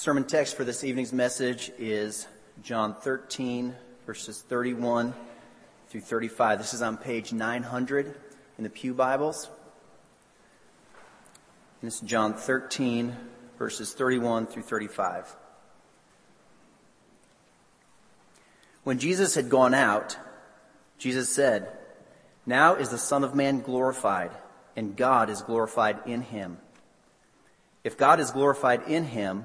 Sermon text for this evening's message is John 13, verses 31 through 35. This is on page 900 in the Pew Bibles. And this is John 13, verses 31 through 35. When Jesus had gone out, Jesus said, Now is the Son of Man glorified, and God is glorified in him. If God is glorified in him,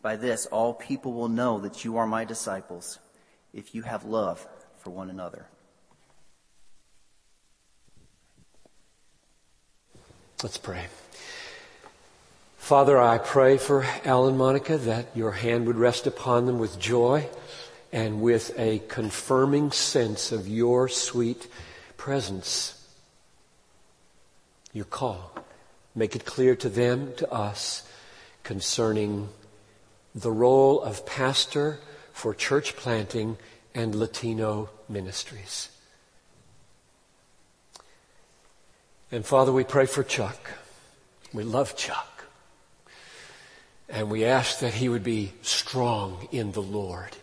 By this, all people will know that you are my disciples if you have love for one another. Let's pray. Father, I pray for Al and Monica that your hand would rest upon them with joy and with a confirming sense of your sweet presence. Your call. Make it clear to them, to us, concerning the role of pastor for church planting and Latino ministries. And Father, we pray for Chuck. We love Chuck. And we ask that he would be strong in the Lord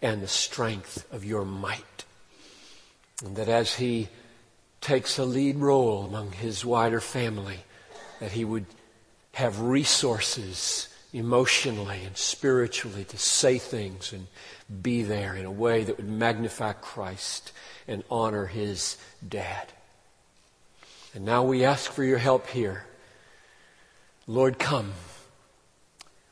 and the strength of your might. And that as he takes a lead role among his wider family, that he would have resources emotionally and spiritually to say things and be there in a way that would magnify Christ and honor his dad. And now we ask for your help here. Lord, come.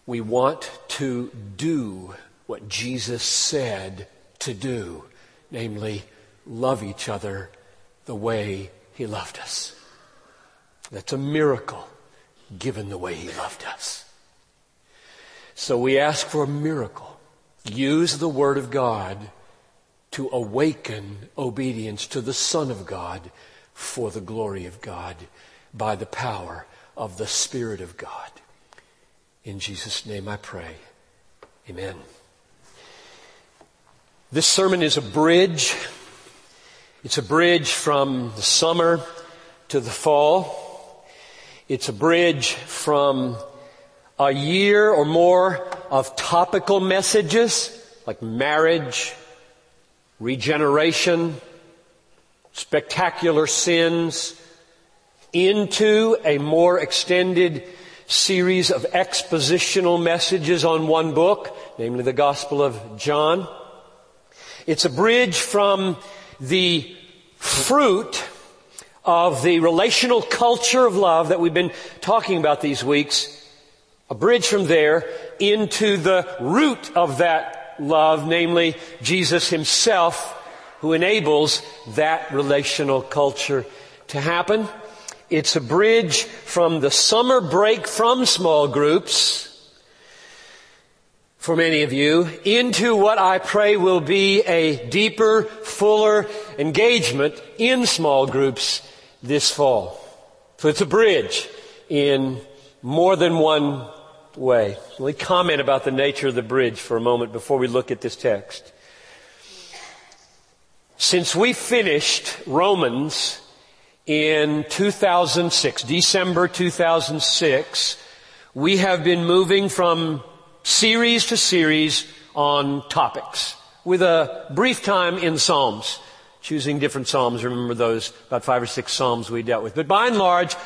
We want to do what Jesus said to do, namely, love each other the way he loved us. That's a miracle given the way he loved us. So we ask for a miracle. Use the Word of God to awaken obedience to the Son of God for the glory of God by the power of the Spirit of God. In Jesus' name I pray. Amen. This sermon is a bridge. It's a bridge from the summer to the fall. It's a bridge from a year or more of topical messages like marriage, regeneration, spectacular sins, into a more extended series of expositional messages on one book, namely the Gospel of John. It's a bridge from the fruit of the relational culture of love that we've been talking about these weeks a bridge from there into the root of that love, namely Jesus himself, who enables that relational culture to happen. It's a bridge from the summer break from small groups for many of you into what I pray will be a deeper, fuller engagement in small groups this fall. So it's a bridge in more than one way. Let me comment about the nature of the bridge for a moment before we look at this text. Since we finished Romans in 2006, December 2006, we have been moving from series to series on topics with a brief time in Psalms, choosing different Psalms. Remember those about five or six Psalms we dealt with. But by and large,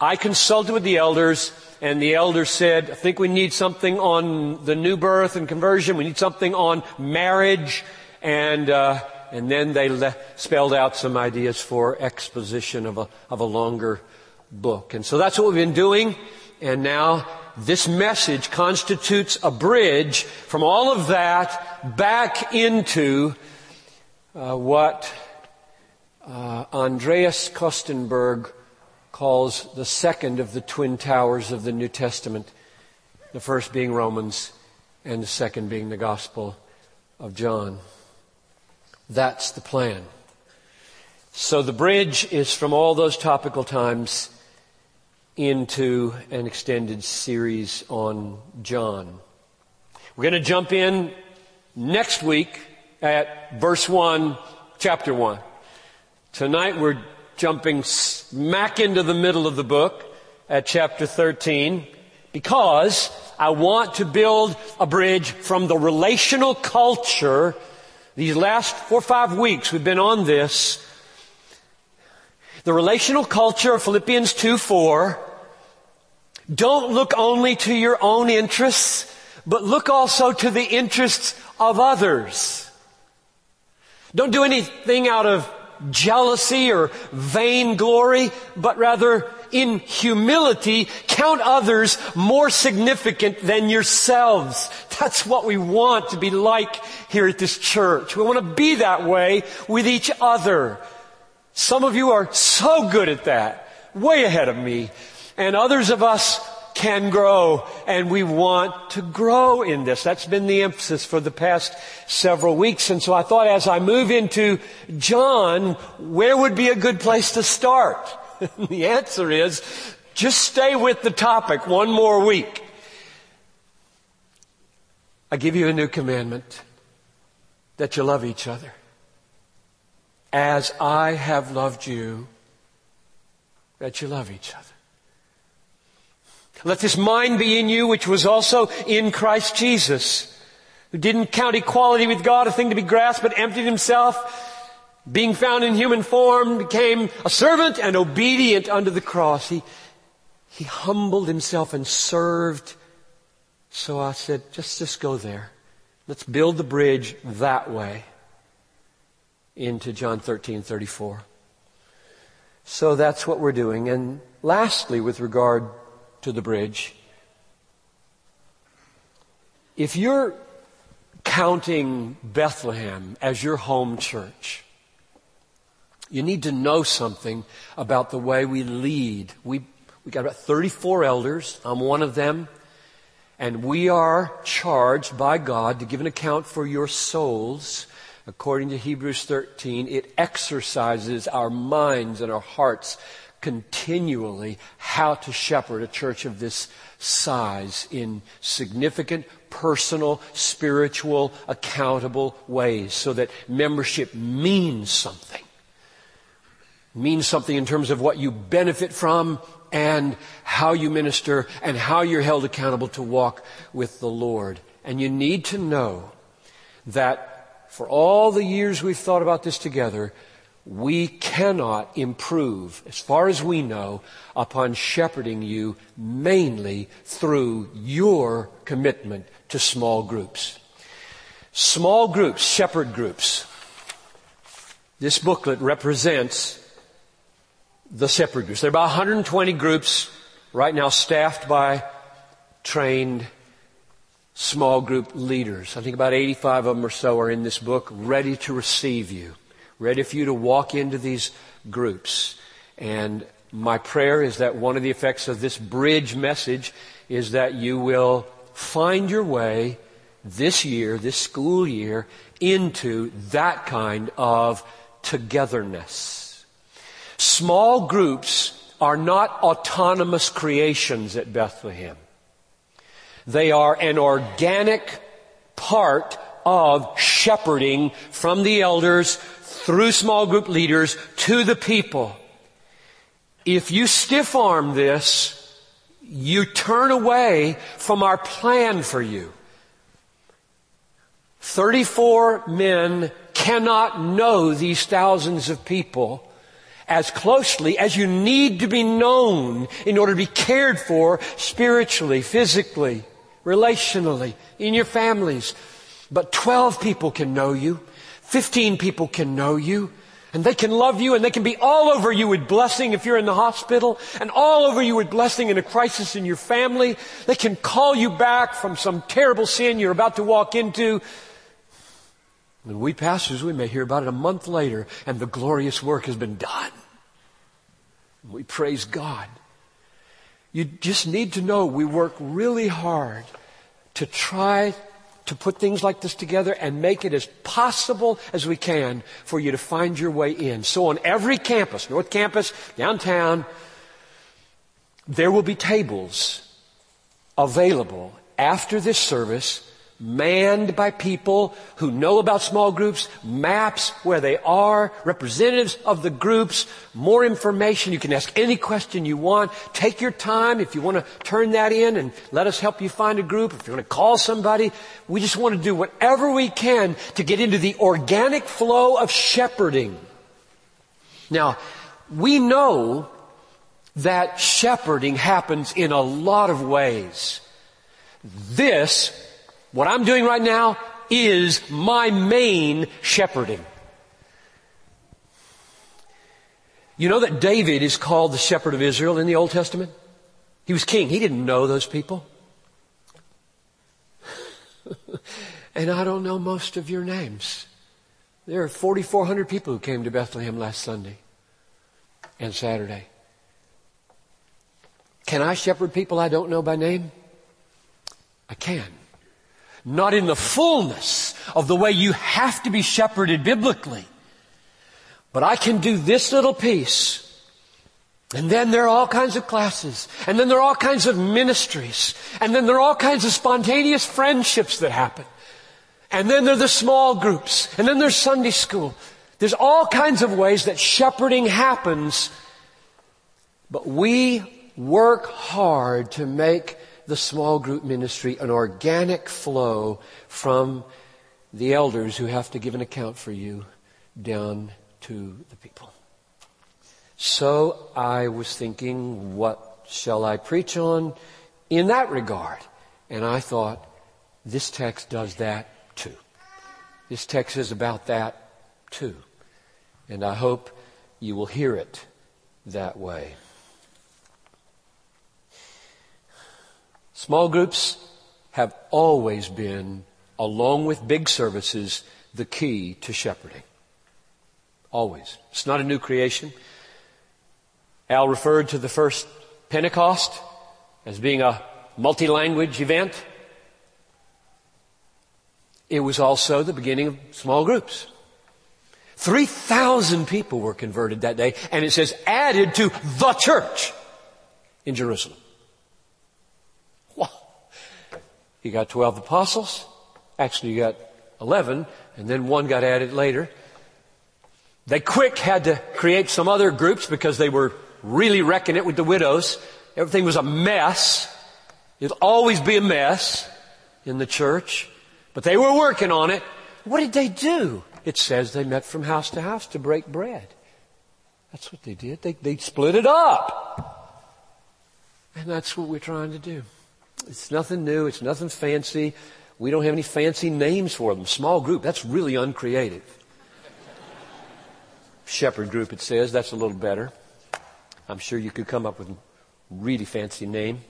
I consulted with the elders and the elders said, I think we need something on the new birth and conversion. We need something on marriage. And, uh, and then they le- spelled out some ideas for exposition of a, of a longer book. And so that's what we've been doing. And now this message constitutes a bridge from all of that back into uh, what uh, Andreas Köstenberger calls the second of the twin towers of the New Testament, the first being Romans, and the second being the Gospel of John. That's the plan. So the bridge is from all those topical times into an extended series on John. We're going to jump in next week at verse 1, chapter 1. Tonight we're jumping smack into the middle of the book at chapter 13 because I want to build a bridge from the relational culture. These last four or five weeks we've been on this. The relational culture of Philippians 2 4. Don't look only to your own interests, but look also to the interests of others. Don't do anything out of jealousy or vainglory, but rather in humility count others more significant than yourselves. That's what we want to be like here at this church. We want to be that way with each other. Some of you are so good at that, way ahead of me. And others of us can grow and we want to grow in this. That's been the emphasis for the past several weeks. And so I thought as I move into John, where would be a good place to start? the answer is just stay with the topic one more week. I give you a new commandment that you love each other. As I have loved you, that you love each other. Let this mind be in you, which was also in Christ Jesus, who didn't count equality with God a thing to be grasped, but emptied himself, being found in human form, became a servant and obedient unto the cross. He, he humbled himself and served. So I said, just, just go there. Let's build the bridge that way into John 13, 34. So that's what we're doing. And lastly, with regard to the bridge. If you're counting Bethlehem as your home church, you need to know something about the way we lead. We, we got about 34 elders. I'm one of them. And we are charged by God to give an account for your souls. According to Hebrews 13, it exercises our minds and our hearts continually how to shepherd a church of this size in significant, personal, spiritual, accountable ways so that membership means something. Means something in terms of what you benefit from and how you minister and how you're held accountable to walk with the Lord. And you need to know that for all the years we've thought about this together, we cannot improve, as far as we know, upon shepherding you mainly through your commitment to small groups. Small groups, shepherd groups. This booklet represents the shepherd groups. There are about 120 groups right now staffed by trained small group leaders. I think about 85 of them or so are in this book ready to receive you ready for you to walk into these groups. And my prayer is that one of the effects of this bridge message is that you will find your way this year, this school year, into that kind of togetherness. Small groups are not autonomous creations at Bethlehem. They are an organic part of shepherding from the elders through small group leaders to the people. If you stiff arm this, you turn away from our plan for you. 34 men cannot know these thousands of people as closely as you need to be known in order to be cared for spiritually, physically, relationally, in your families. But 12 people can know you. 15 people can know you and they can love you and they can be all over you with blessing if you're in the hospital and all over you with blessing in a crisis in your family. They can call you back from some terrible sin you're about to walk into. And we pastors, we may hear about it a month later and the glorious work has been done. We praise God. You just need to know we work really hard to try to put things like this together and make it as possible as we can for you to find your way in. So on every campus, North Campus, downtown, there will be tables available after this service manned by people who know about small groups, maps where they are, representatives of the groups, more information. You can ask any question you want. Take your time if you want to turn that in and let us help you find a group. If you want to call somebody, we just want to do whatever we can to get into the organic flow of shepherding. Now, we know that shepherding happens in a lot of ways. This, what I'm doing right now, is my main shepherding. You know that David is called the shepherd of Israel in the Old Testament? He was king. He didn't know those people. and I don't know most of your names. There are 4,400 people who came to Bethlehem last Sunday and Saturday. Can I shepherd people I don't know by name? I can. Not in the fullness of the way you have to be shepherded biblically. But I can do this little piece. And then there are all kinds of classes. And then there are all kinds of ministries. And then there are all kinds of spontaneous friendships that happen. And then there are the small groups. And then there's Sunday school. There's all kinds of ways that shepherding happens. But we work hard to make the small group ministry an organic flow from the elders who have to give an account for you down to the people. So I was thinking, what shall I preach on in that regard? And I thought, this text does that too. This text is about that too. And I hope you will hear it that way. Small groups have always been, along with big services, the key to shepherding. Always. It's not a new creation. Al referred to the first Pentecost as being a multi-language event. It was also the beginning of small groups. 3,000 people were converted that day, and it says added to the church in Jerusalem. You got 12 apostles. Actually, you got 11, and then one got added later. They quick had to create some other groups because they were really wrecking it with the widows. Everything was a mess. It'll always be a mess in the church. But they were working on it. What did they do? It says they met from house to house to break bread. That's what they did. They, they split it up. And that's what we're trying to do. It's nothing new. It's nothing fancy. We don't have any fancy names for them. Small group, that's really uncreative. Shepherd group, it says, that's a little better. I'm sure you could come up with a really fancy name.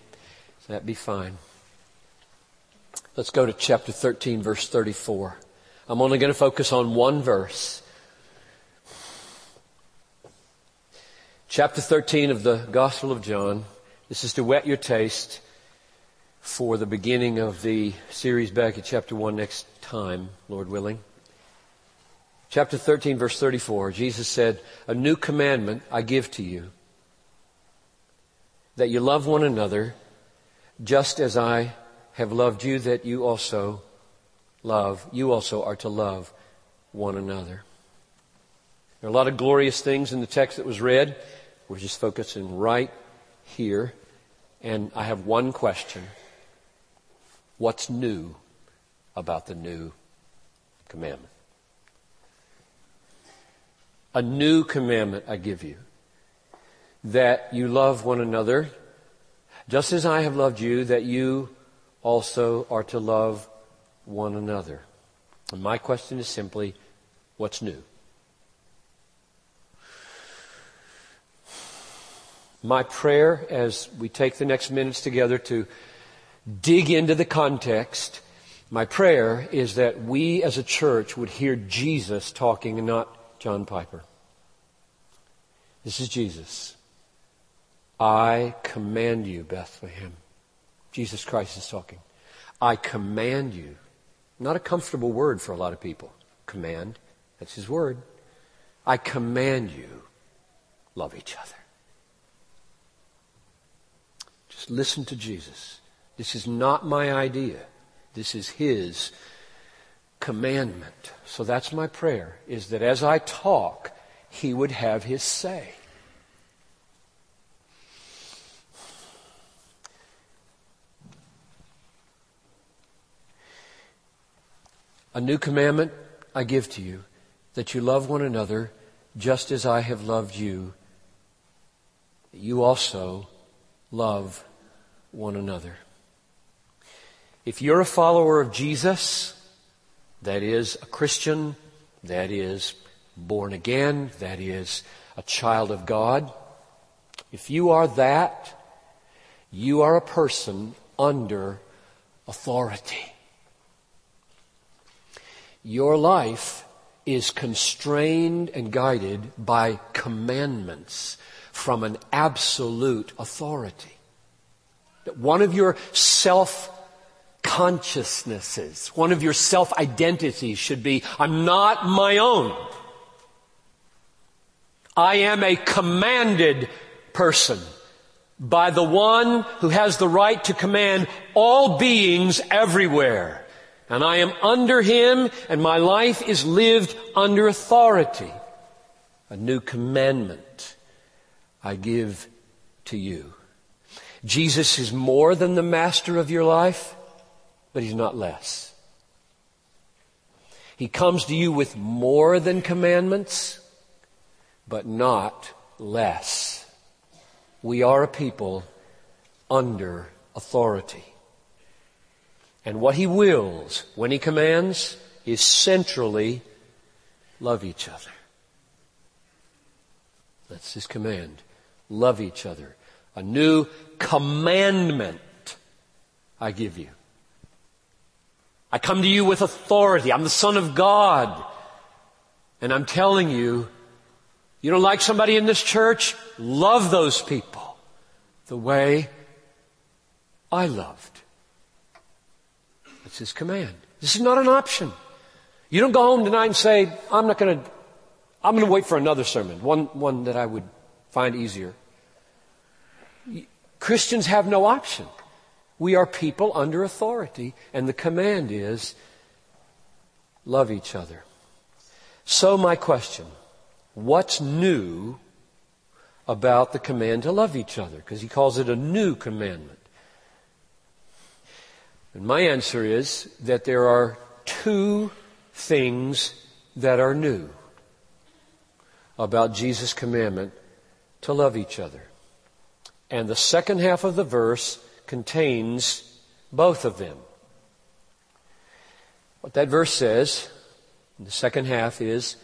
So that'd be fine. Let's go to chapter 13, verse 34. I'm only going to focus on one verse. Chapter 13 of the Gospel of John. This is to whet your taste for the beginning of the series back at chapter 1 next time, Lord willing. Chapter 13 verse 34, Jesus said, A new commandment I give to you, that you love one another just as I have loved you, that you also love, you also are to love one another. There are a lot of glorious things in the text that was read. We're just focusing right here. And I have one question. What's new about the new commandment? A new commandment I give you that you love one another just as I have loved you, that you also are to love one another. And my question is simply, what's new? My prayer as we take the next minutes together to dig into the context, my prayer is that we as a church would hear Jesus talking and not John Piper. This is Jesus. I command you, Bethlehem. Jesus Christ is talking. I command you Not a comfortable word for a lot of people. Command. That's his word. I command you, love each other. Just listen to Jesus. This is not my idea. This is his commandment. So that's my prayer, is that as I talk, he would have his say. A new commandment I give to you, that you love one another just as I have loved you. You also love one another. If you're a follower of Jesus, that is a Christian, that is born again, that is a child of God, if you are that, you are a person under authority. Your life is constrained and guided by commandments from an absolute authority. That one of your self consciousnesses, one of your self identities should be, I'm not my own. I am a commanded person by the one who has the right to command all beings everywhere. And I am under him and my life is lived under authority. A new commandment I give to you. Jesus is more than the master of your life, but he's not less. He comes to you with more than commandments, but not less. We are a people under authority. And what he wills when he commands is centrally love each other. That's his command. Love each other. A new commandment I give you. I come to you with authority. I'm the Son of God. And I'm telling you, you don't like somebody in this church? Love those people the way I loved. That's his command. This is not an option. You don't go home tonight and say, I'm not going to, I'm going to wait for another sermon, one, one that I would find easier. Christians have no option. We are people under authority, and the command is love each other. So, my question what's new about the command to love each other? Because he calls it a new commandment. And my answer is that there are two things that are new about Jesus' commandment to love each other. And the second half of the verse contains both of them. What that verse says, in the second half is,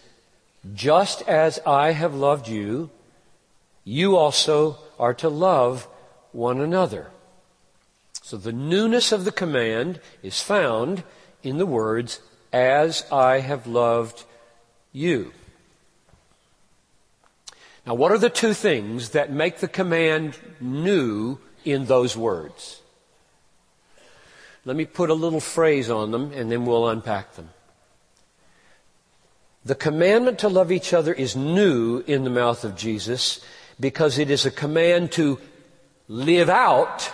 just as I have loved you, you also are to love one another. So the newness of the command is found in the words, as I have loved you. Now what are the two things that make the command new in those words? Let me put a little phrase on them and then we'll unpack them. The commandment to love each other is new in the mouth of Jesus because it is a command to live out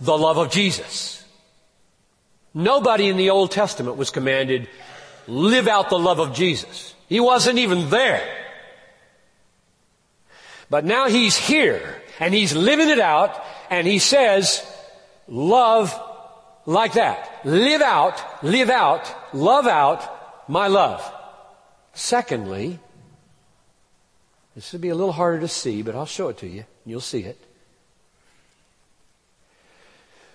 the love of Jesus. Nobody in the Old Testament was commanded, live out the love of Jesus. He wasn't even there. But now he's here and he's living it out and he says, love like that. Live out, live out, love out my love. Secondly, this will be a little harder to see, but I'll show it to you. You'll see it.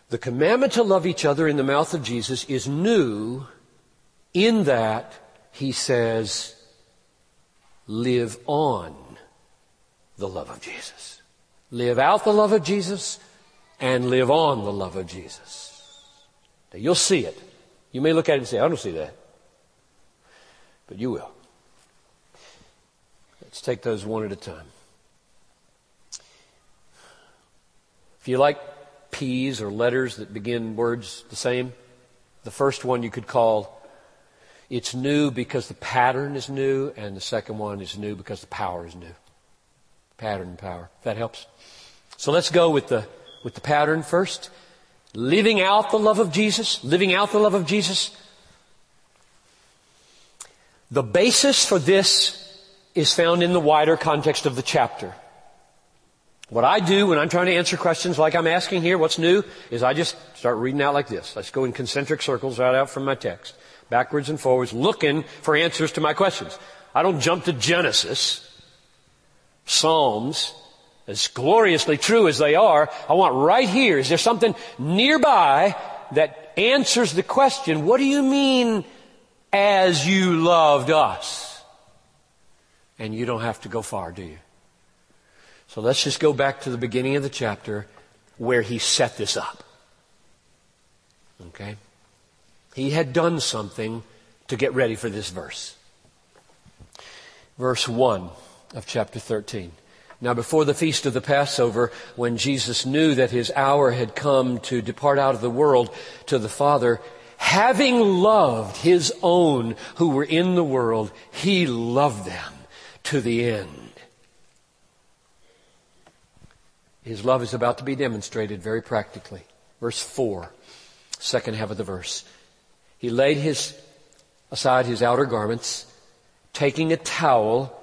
The commandment to love each other in the mouth of Jesus is new in that he says, live on the love of Jesus. Live out the love of Jesus and live on the love of Jesus. Now you'll see it. You may look at it and say, I don't see that. But you will. Let's take those one at a time. If you like P's or letters that begin words the same. The first one you could call It's new because the pattern is new, and the second one is new because the power is new. Pattern power. If that helps. So let's go with the, with the pattern first. Living out the love of Jesus. Living out the love of Jesus. The basis for this is found in the wider context of the chapter. What I do when I'm trying to answer questions like I'm asking here, what's new, is I just start reading out like this. I just go in concentric circles right out from my text, backwards and forwards, looking for answers to my questions. I don't jump to Genesis, Psalms, as gloriously true as they are. I want right here, is there something nearby that answers the question, what do you mean as you loved us? And you don't have to go far, do you? So let's just go back to the beginning of the chapter where he set this up. Okay? He had done something to get ready for this verse. Verse 1 of chapter 13. Now before the feast of the Passover, when Jesus knew that his hour had come to depart out of the world to the Father, having loved his own who were in the world, he loved them to the end. His love is about to be demonstrated very practically. Verse 4, second half of the verse. He laid his, aside his outer garments, taking a towel,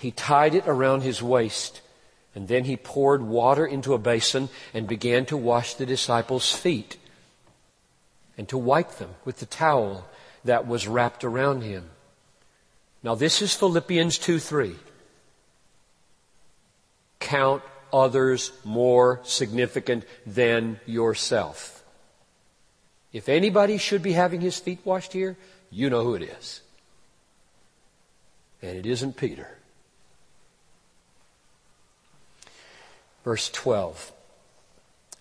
he tied it around his waist, and then he poured water into a basin and began to wash the disciples' feet and to wipe them with the towel that was wrapped around him. Now this is Philippians 2 3. Count others more significant than yourself. If anybody should be having his feet washed here, you know who it is. And it isn't Peter. Verse 12.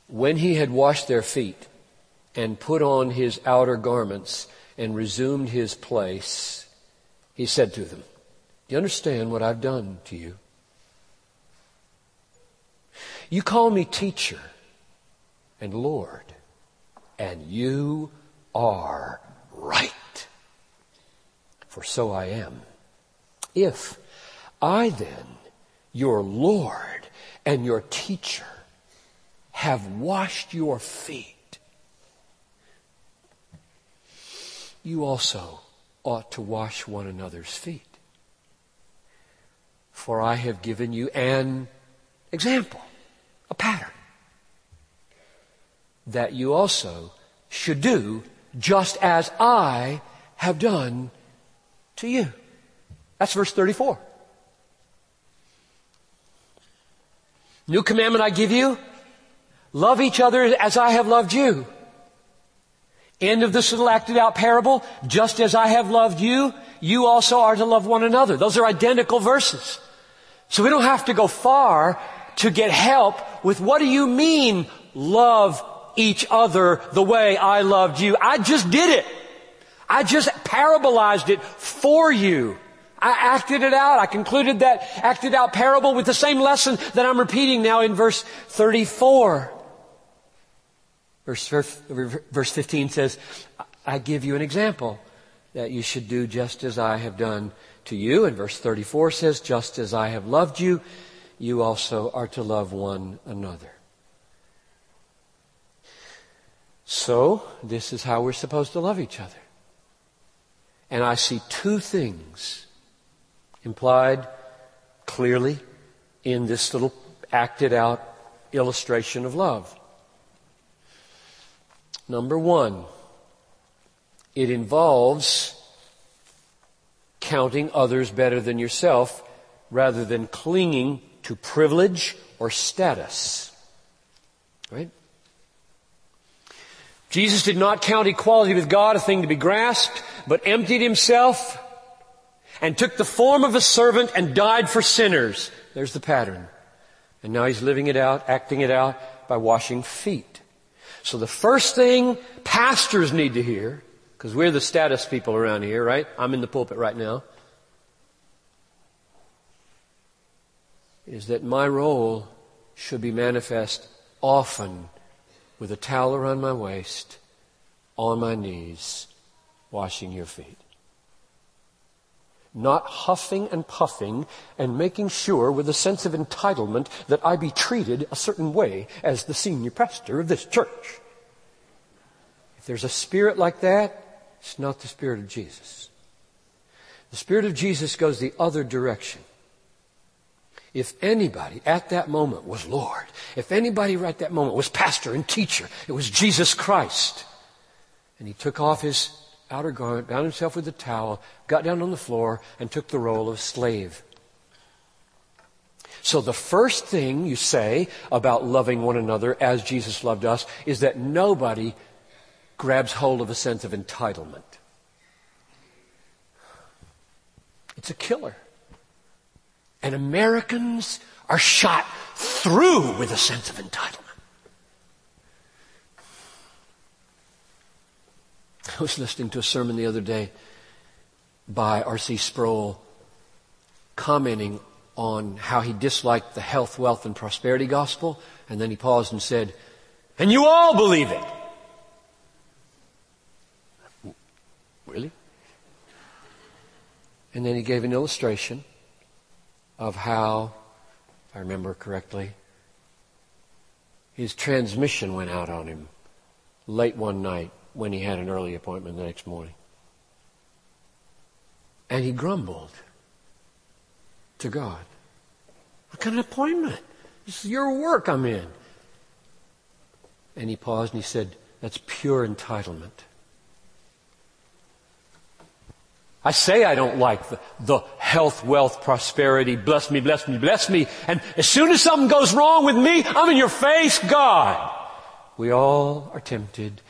When he had washed their feet and put on his outer garments and resumed his place, he said to them, Do you understand what I've done to you? You call me teacher and Lord, and you are right. For so I am. If I then, your Lord and your teacher, have washed your feet, you also ought to wash one another's feet. For I have given you an example a pattern that you also should do just as I have done to you. That's verse 34. New commandment I give you, love each other as I have loved you. End of this little acted out parable, just as I have loved you, you also are to love one another. Those are identical verses. So we don't have to go far to get help with what do you mean love each other the way I loved you? I just did it. I just parabolized it for you. I acted it out. I concluded that acted out parable with the same lesson that I'm repeating now in verse 34. Verse, verse 15 says, I give you an example that you should do just as I have done to you. And verse 34 says, just as I have loved you, you also are to love one another. So, this is how we're supposed to love each other. And I see two things implied clearly in this little acted out illustration of love. Number one, it involves counting others better than yourself rather than clinging to privilege or status. Right? Jesus did not count equality with God a thing to be grasped, but emptied himself and took the form of a servant and died for sinners. There's the pattern. And now he's living it out, acting it out by washing feet. So the first thing pastors need to hear, because we're the status people around here, right? I'm in the pulpit right now. is that my role should be manifest often with a towel around my waist, on my knees, washing your feet. Not huffing and puffing and making sure with a sense of entitlement that I be treated a certain way as the senior pastor of this church. If there's a spirit like that, it's not the spirit of Jesus. The spirit of Jesus goes the other direction. If anybody at that moment was Lord, if anybody at that moment was pastor and teacher, it was Jesus Christ. And he took off his outer garment, bound himself with a towel, got down on the floor, and took the role of slave. So the first thing you say about loving one another as Jesus loved us is that nobody grabs hold of a sense of entitlement. It's a killer. And Americans are shot through with a sense of entitlement. I was listening to a sermon the other day by R.C. Sproul commenting on how he disliked the health, wealth, and prosperity gospel, and then he paused and said, and you all believe it. Really? And then he gave an illustration of how, if I remember correctly, his transmission went out on him late one night when he had an early appointment the next morning. And he grumbled to God. What kind of appointment? This is your work I'm in. And he paused and he said, That's pure entitlement. I say I don't like the, the, health, wealth, prosperity, bless me, bless me, bless me. And as soon as something goes wrong with me, I'm in your face, God. We all are tempted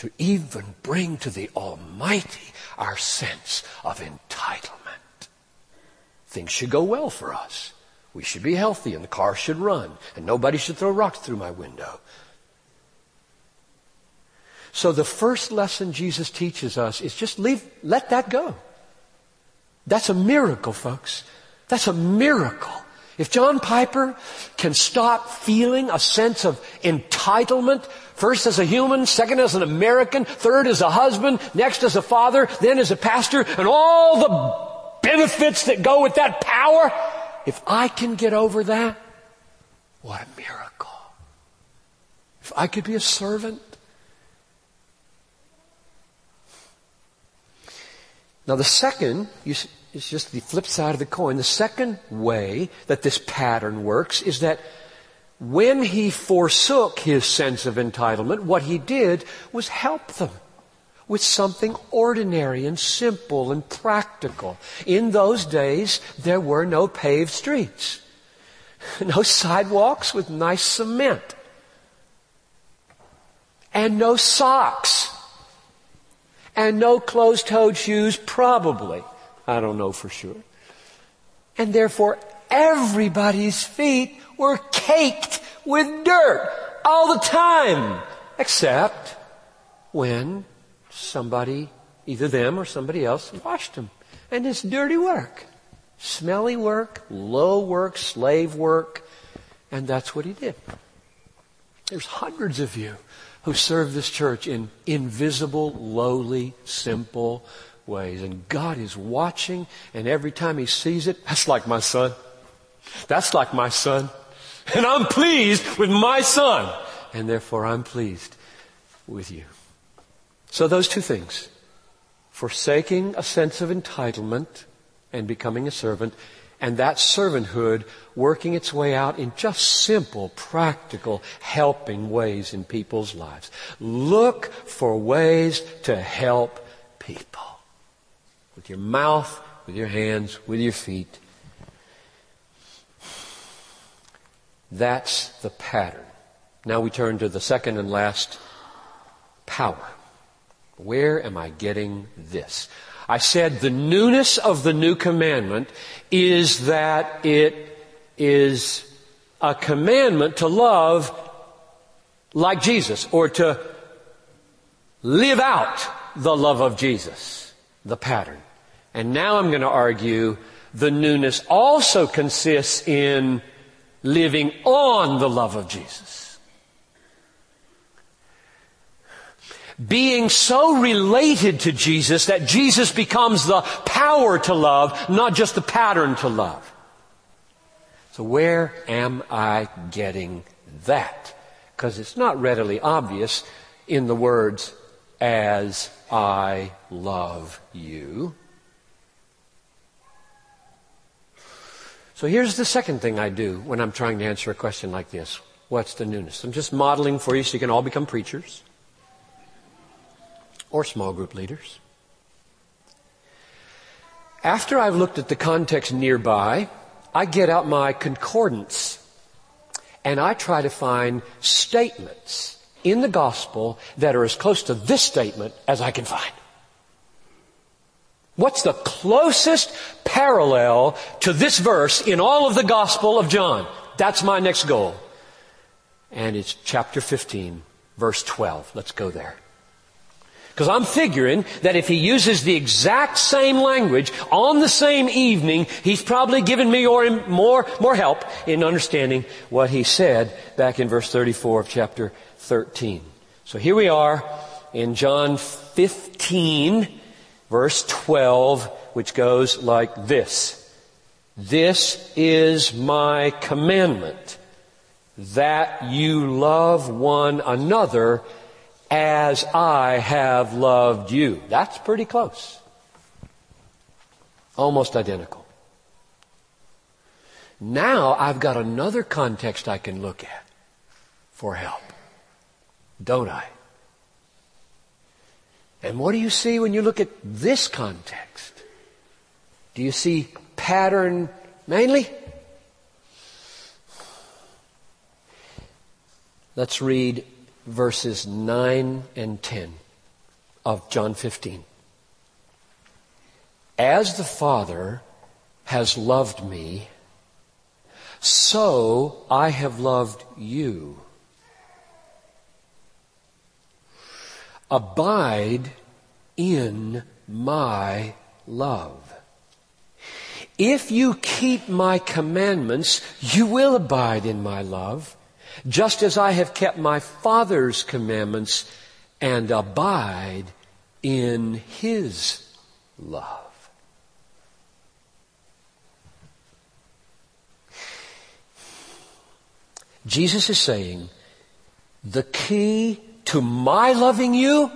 to even bring to the Almighty our sense of entitlement. Things should go well for us. We should be healthy and the car should run and nobody should throw rocks through my window. So the first lesson Jesus teaches us is just leave, let that go. That's a miracle, folks. That's a miracle. If John Piper can stop feeling a sense of entitlement, first as a human, second as an American, third as a husband, next as a father, then as a pastor, and all the benefits that go with that power, if I can get over that, what a miracle. If I could be a servant, Now the second, you, it's just the flip side of the coin. The second way that this pattern works is that when he forsook his sense of entitlement, what he did was help them with something ordinary and simple and practical. In those days, there were no paved streets, no sidewalks with nice cement, and no socks, and no closed-toed shoes, probably. I don't know for sure. And therefore, everybody's feet were caked with dirt all the time, except when somebody, either them or somebody else, washed them. And it's dirty work. Smelly work, low work, slave work. And that's what he did. There's hundreds of you who serve this church in invisible, lowly, simple ways. And God is watching, and every time He sees it, that's like my son. That's like my son. And I'm pleased with my son. And therefore I'm pleased with you. So those two things. Forsaking a sense of entitlement and becoming a servant, and that servanthood working its way out in just simple, practical, helping ways in people's lives. Look for ways to help people with your mouth, with your hands, with your feet. That's the pattern. Now we turn to the second and last power. Where am I getting this? I said the newness of the new commandment is that it is a commandment to love like Jesus or to live out the love of Jesus, the pattern. And now I'm going to argue the newness also consists in living on the love of Jesus. being so related to Jesus that Jesus becomes the power to love, not just the pattern to love. So where am I getting that? Because it's not readily obvious in the words, as I love you. So here's the second thing I do when I'm trying to answer a question like this. What's the newness? I'm just modeling for you so you can all become preachers or small group leaders. After I've looked at the context nearby, I get out my concordance and I try to find statements in the gospel that are as close to this statement as I can find. What's the closest parallel to this verse in all of the Gospel of John? That's my next goal. And it's chapter 15, verse 12. Let's go there. Because I'm figuring that if he uses the exact same language on the same evening, he's probably given me more, more, more help in understanding what he said back in verse 34 of chapter 13. So here we are in John 15, verse 12, which goes like this. This is my commandment that you love one another as I have loved you. That's pretty close. Almost identical. Now I've got another context I can look at for help. Don't I? And what do you see when you look at this context? Do you see pattern mainly? Let's read verses 9 and 10 of John 15. As the Father has loved me, so I have loved you. Abide in my love. If you keep my commandments, you will abide in my love, just as I have kept my Father's commandments and abide in his love. Jesus is saying, the key to my loving you,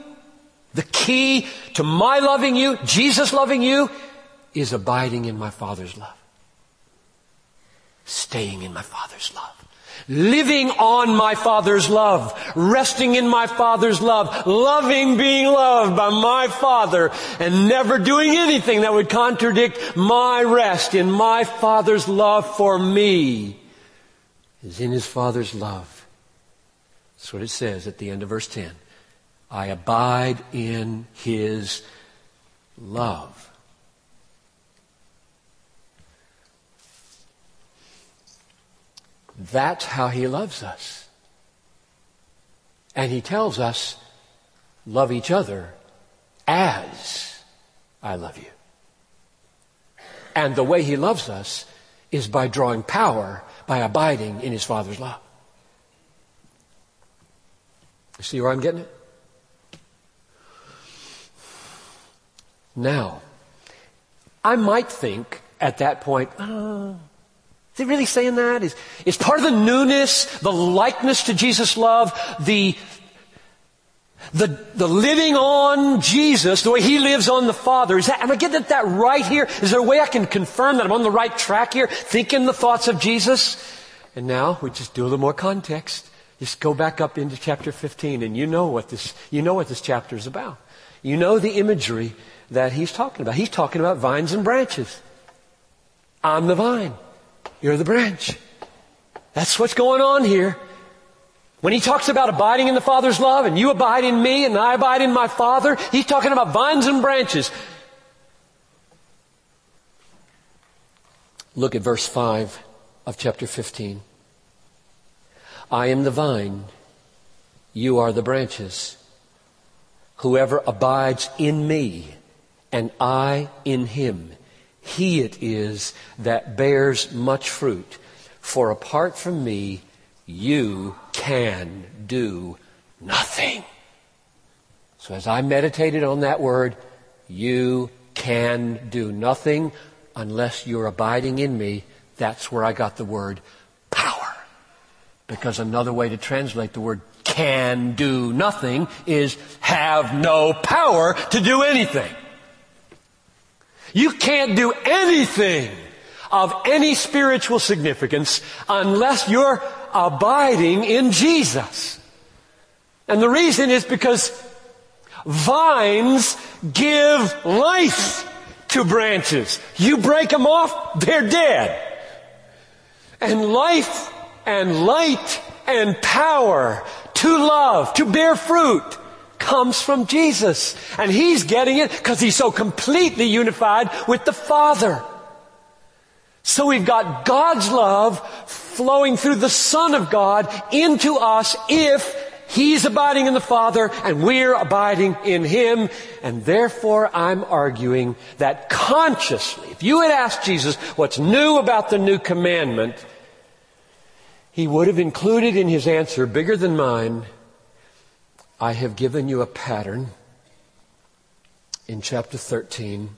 the key to my loving you, Jesus loving you, is abiding in my Father's love. Staying in my Father's love. Living on my Father's love. Resting in my Father's love. Loving being loved by my Father. And never doing anything that would contradict my rest in my Father's love for me. Is in His Father's love. That's what it says at the end of verse 10. I abide in His love. That's how He loves us. And He tells us, love each other as I love you. And the way He loves us is by drawing power by abiding in His Father's love. See where I'm getting it? Now, I might think at that point, oh, is he really saying that? Is, is part of the newness, the likeness to Jesus' love, the, the, the living on Jesus, the way He lives on the Father, is that, am I getting at that right here? Is there a way I can confirm that I'm on the right track here, thinking the thoughts of Jesus? And now we just do a little more context. Just go back up into chapter 15 and you know what this, you know what this chapter is about. You know the imagery that he's talking about. He's talking about vines and branches. I'm the vine. You're the branch. That's what's going on here. When he talks about abiding in the Father's love and you abide in me and I abide in my Father, he's talking about vines and branches. Look at verse 5 of chapter 15. I am the vine, you are the branches. Whoever abides in me and I in him, he it is that bears much fruit. For apart from me, you can do nothing. So as I meditated on that word, you can do nothing unless you're abiding in me. That's where I got the word. Because another way to translate the word can do nothing is have no power to do anything. You can't do anything of any spiritual significance unless you're abiding in Jesus. And the reason is because vines give life to branches. You break them off, they're dead. And life and light and power to love, to bear fruit, comes from Jesus. And He's getting it because He's so completely unified with the Father. So we've got God's love flowing through the Son of God into us if He's abiding in the Father and we're abiding in Him. And therefore I'm arguing that consciously, if you had asked Jesus what's new about the new commandment, He would have included in His answer, bigger than mine, I have given you a pattern in chapter 13,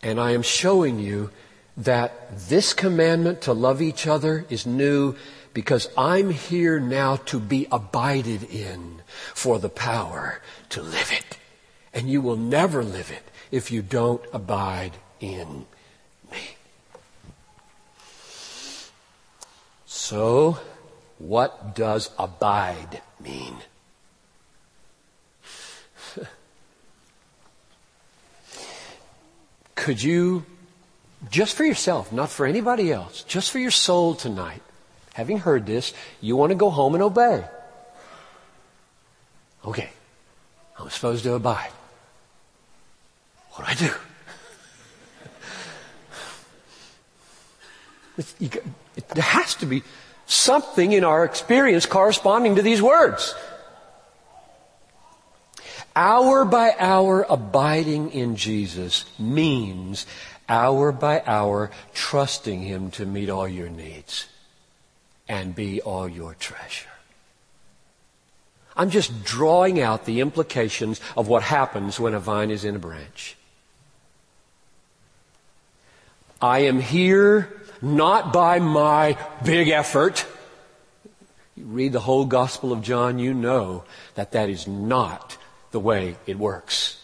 and I am showing you that this commandment to love each other is new because I'm here now to be abided in for the power to live it. And you will never live it if you don't abide in me. So, what does abide mean? Could you, just for yourself, not for anybody else, just for your soul tonight, having heard this, you want to go home and obey. Okay, I'm supposed to abide. What do I do? It, there has to be something in our experience corresponding to these words. Hour by hour abiding in Jesus means hour by hour trusting Him to meet all your needs and be all your treasure. I'm just drawing out the implications of what happens when a vine is in a branch. I am here not by my big effort. You read the whole Gospel of John, you know that that is not the way it works.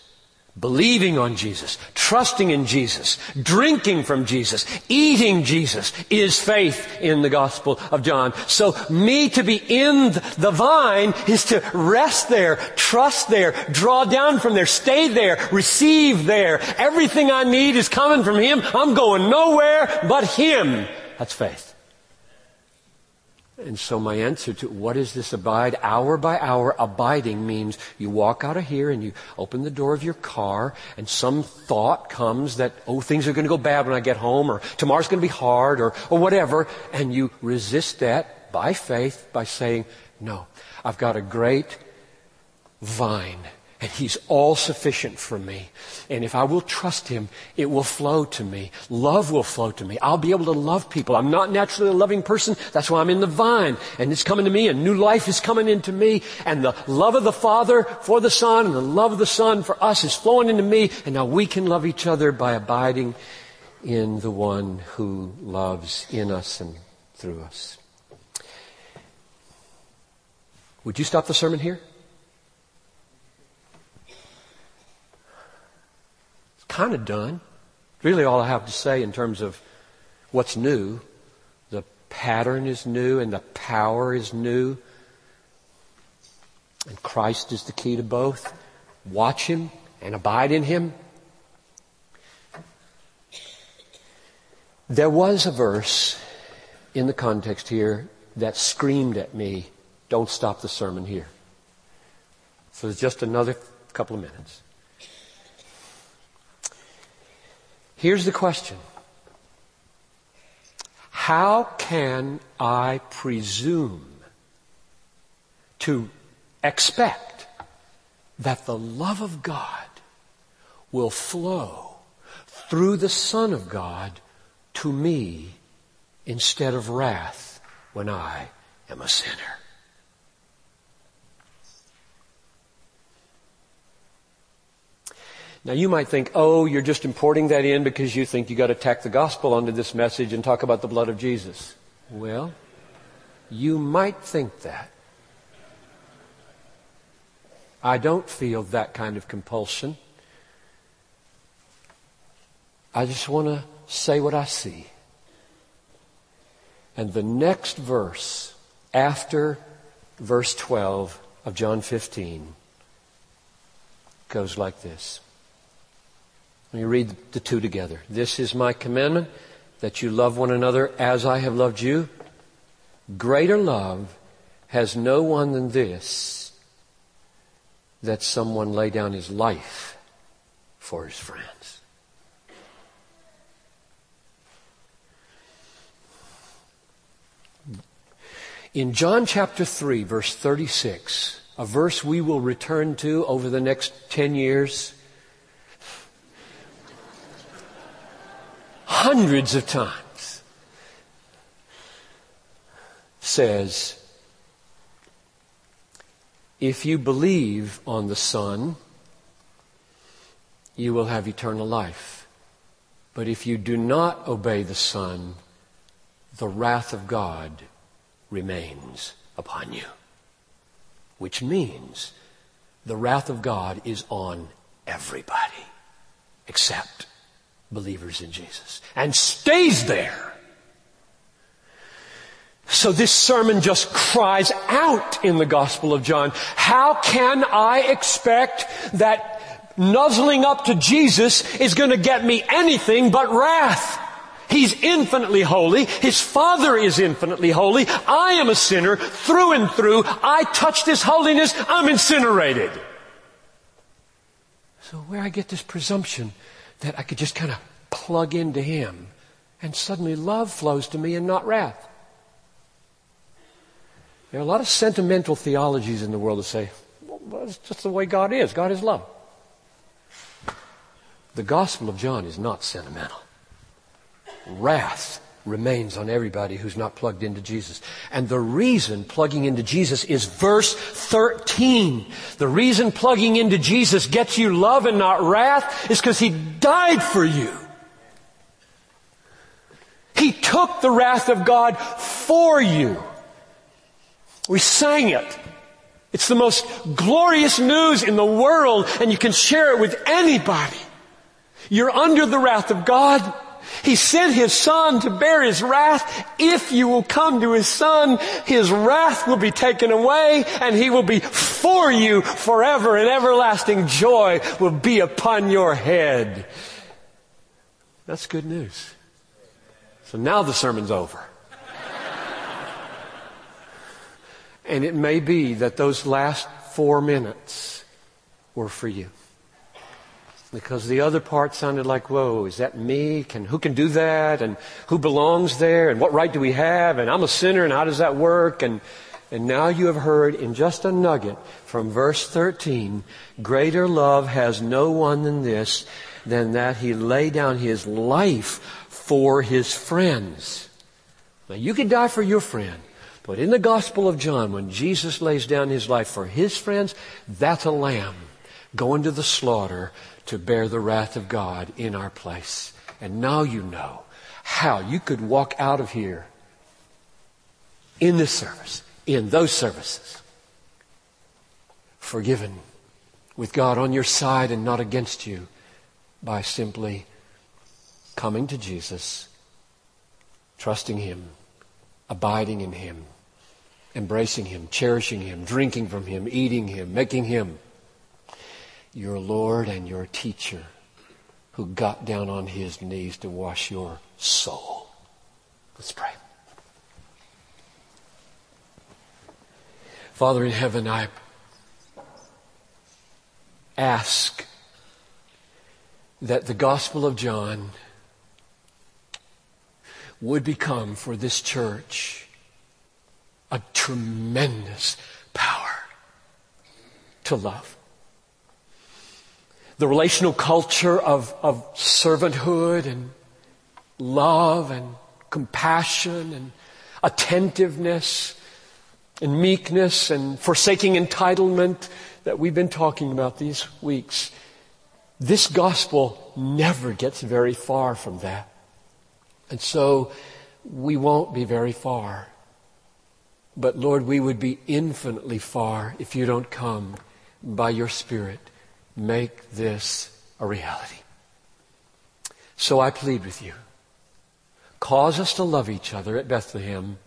Believing on Jesus, trusting in Jesus, drinking from Jesus, eating Jesus is faith in the Gospel of John. So me to be in the vine is to rest there, trust there, draw down from there, stay there, receive there. Everything I need is coming from Him. I'm going nowhere but Him. That's faith. And so my answer to what is this abide? Hour by hour abiding means you walk out of here and you open the door of your car and some thought comes that, oh, things are going to go bad when I get home or tomorrow's going to be hard or, or whatever. And you resist that by faith by saying, no, I've got a great vine and He's all sufficient for me. And if I will trust Him, it will flow to me. Love will flow to me. I'll be able to love people. I'm not naturally a loving person. That's why I'm in the vine. And it's coming to me and new life is coming into me. And the love of the Father for the Son and the love of the Son for us is flowing into me. And now we can love each other by abiding in the one who loves in us and through us. Would you stop the sermon here? Kind of done. Really, all I have to say in terms of what's new. The pattern is new and the power is new. And Christ is the key to both. Watch Him and abide in Him. There was a verse in the context here that screamed at me, don't stop the sermon here. So it's just another couple of minutes. Here's the question. How can I presume to expect that the love of God will flow through the Son of God to me instead of wrath when I am a sinner? Now you might think, oh, you're just importing that in because you think you got to tack the gospel onto this message and talk about the blood of Jesus. Well, you might think that. I don't feel that kind of compulsion. I just want to say what I see. And the next verse after verse 12 of John 15 goes like this. Let me read the two together. This is my commandment that you love one another as I have loved you. Greater love has no one than this that someone lay down his life for his friends. In John chapter 3, verse 36, a verse we will return to over the next 10 years, hundreds of times, says, If you believe on the Son, you will have eternal life. But if you do not obey the Son, the wrath of God remains upon you. Which means the wrath of God is on everybody except believers in Jesus and stays there. So this sermon just cries out in the Gospel of John. How can I expect that nuzzling up to Jesus is going to get me anything but wrath? He's infinitely holy. His Father is infinitely holy. I am a sinner through and through. I touched His holiness. I'm incinerated. So where I get this presumption that I could just kind of plug into Him and suddenly love flows to me and not wrath. There are a lot of sentimental theologies in the world that say, well, it's just the way God is. God is love. The Gospel of John is not sentimental wrath remains on everybody who's not plugged into Jesus. And the reason plugging into Jesus is verse 13. The reason plugging into Jesus gets you love and not wrath is because He died for you. He took the wrath of God for you. We sang it. It's the most glorious news in the world and you can share it with anybody. You're under the wrath of God. He sent His Son to bear His wrath. If you will come to His Son, His wrath will be taken away and He will be for you forever and everlasting joy will be upon your head. That's good news. So now the sermon's over. and it may be that those last four minutes were for you because the other part sounded like, whoa, is that me? Can, who can do that? And who belongs there? And what right do we have? And I'm a sinner and how does that work? And, and now you have heard in just a nugget from verse 13, greater love has no one than this, than that he lay down his life for his friends. Now you could die for your friend, but in the Gospel of John, when Jesus lays down his life for his friends, that's a lamb going to the slaughter to bear the wrath of God in our place. And now you know how you could walk out of here in this service, in those services, forgiven with God on your side and not against you by simply coming to Jesus, trusting Him, abiding in Him, embracing Him, cherishing Him, drinking from Him, eating Him, making Him your Lord and your teacher who got down on his knees to wash your soul. Let's pray. Father in heaven, I ask that the Gospel of John would become for this church a tremendous power to love the relational culture of, of servanthood and love and compassion and attentiveness and meekness and forsaking entitlement that we've been talking about these weeks. This gospel never gets very far from that. And so we won't be very far. But Lord, we would be infinitely far if you don't come by your Spirit. Make this a reality. So I plead with you. Cause us to love each other at Bethlehem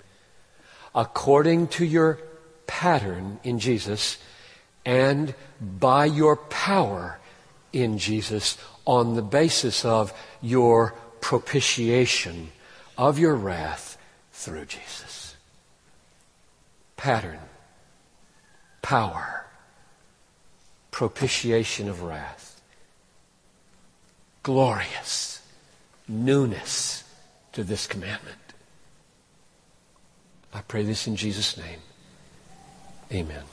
according to your pattern in Jesus and by your power in Jesus on the basis of your propitiation of your wrath through Jesus. Pattern, power, propitiation of wrath, glorious newness to this commandment. I pray this in Jesus' name. Amen.